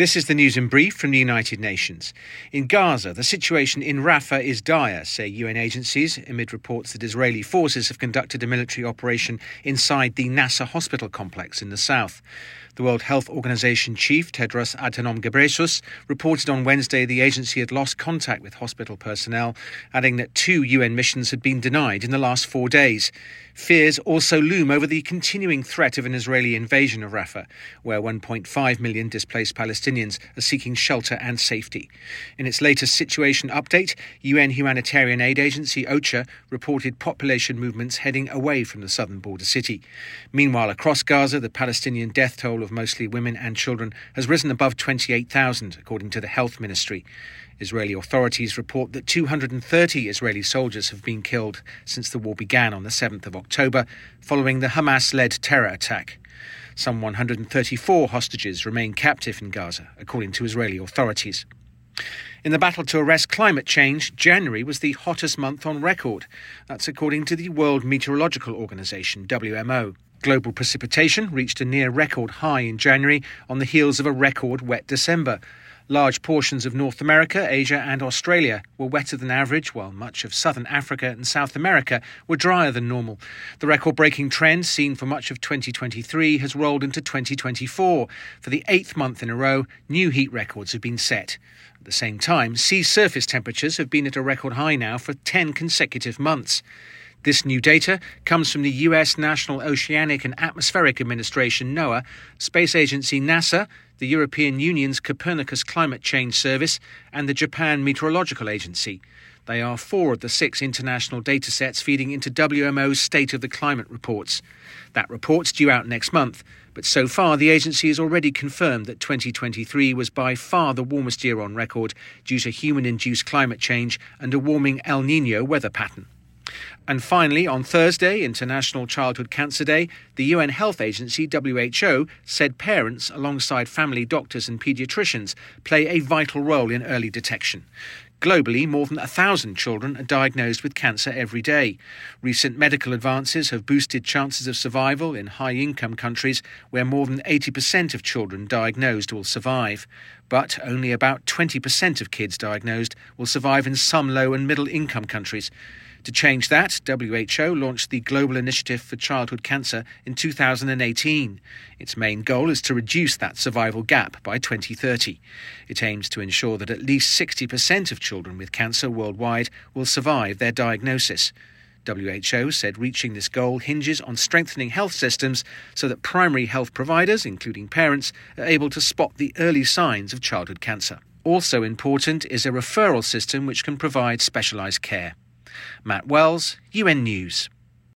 This is the news in brief from the United Nations. In Gaza, the situation in Rafah is dire, say UN agencies, amid reports that Israeli forces have conducted a military operation inside the Nasser hospital complex in the south. The World Health Organization chief, Tedros Adhanom Ghebreyesus, reported on Wednesday the agency had lost contact with hospital personnel, adding that two UN missions had been denied in the last four days. Fears also loom over the continuing threat of an Israeli invasion of Rafah, where 1.5 million displaced Palestinians are seeking shelter and safety. In its latest situation update, UN humanitarian aid agency OCHA reported population movements heading away from the southern border city. Meanwhile, across Gaza, the Palestinian death toll of mostly women and children has risen above 28,000, according to the health ministry. Israeli authorities report that 230 Israeli soldiers have been killed since the war began on the 7th of October, following the Hamas led terror attack. Some 134 hostages remain captive in Gaza, according to Israeli authorities. In the battle to arrest climate change, January was the hottest month on record. That's according to the World Meteorological Organization, WMO. Global precipitation reached a near record high in January on the heels of a record wet December. Large portions of North America, Asia, and Australia were wetter than average, while much of southern Africa and South America were drier than normal. The record breaking trend seen for much of 2023 has rolled into 2024. For the eighth month in a row, new heat records have been set. At the same time, sea surface temperatures have been at a record high now for 10 consecutive months. This new data comes from the US National Oceanic and Atmospheric Administration, NOAA, Space Agency NASA, the European Union's Copernicus Climate Change Service, and the Japan Meteorological Agency. They are four of the six international datasets feeding into WMO's State of the Climate reports. That report's due out next month, but so far the agency has already confirmed that 2023 was by far the warmest year on record due to human induced climate change and a warming El Nino weather pattern. And finally, on Thursday, International Childhood Cancer Day, the UN Health Agency, WHO, said parents, alongside family doctors and paediatricians, play a vital role in early detection. Globally, more than a thousand children are diagnosed with cancer every day. Recent medical advances have boosted chances of survival in high income countries where more than 80% of children diagnosed will survive. But only about 20% of kids diagnosed will survive in some low and middle income countries. To change that, WHO launched the Global Initiative for Childhood Cancer in 2018. Its main goal is to reduce that survival gap by 2030. It aims to ensure that at least 60% of children with cancer worldwide will survive their diagnosis. WHO said reaching this goal hinges on strengthening health systems so that primary health providers, including parents, are able to spot the early signs of childhood cancer. Also important is a referral system which can provide specialised care. Matt Wells, UN News.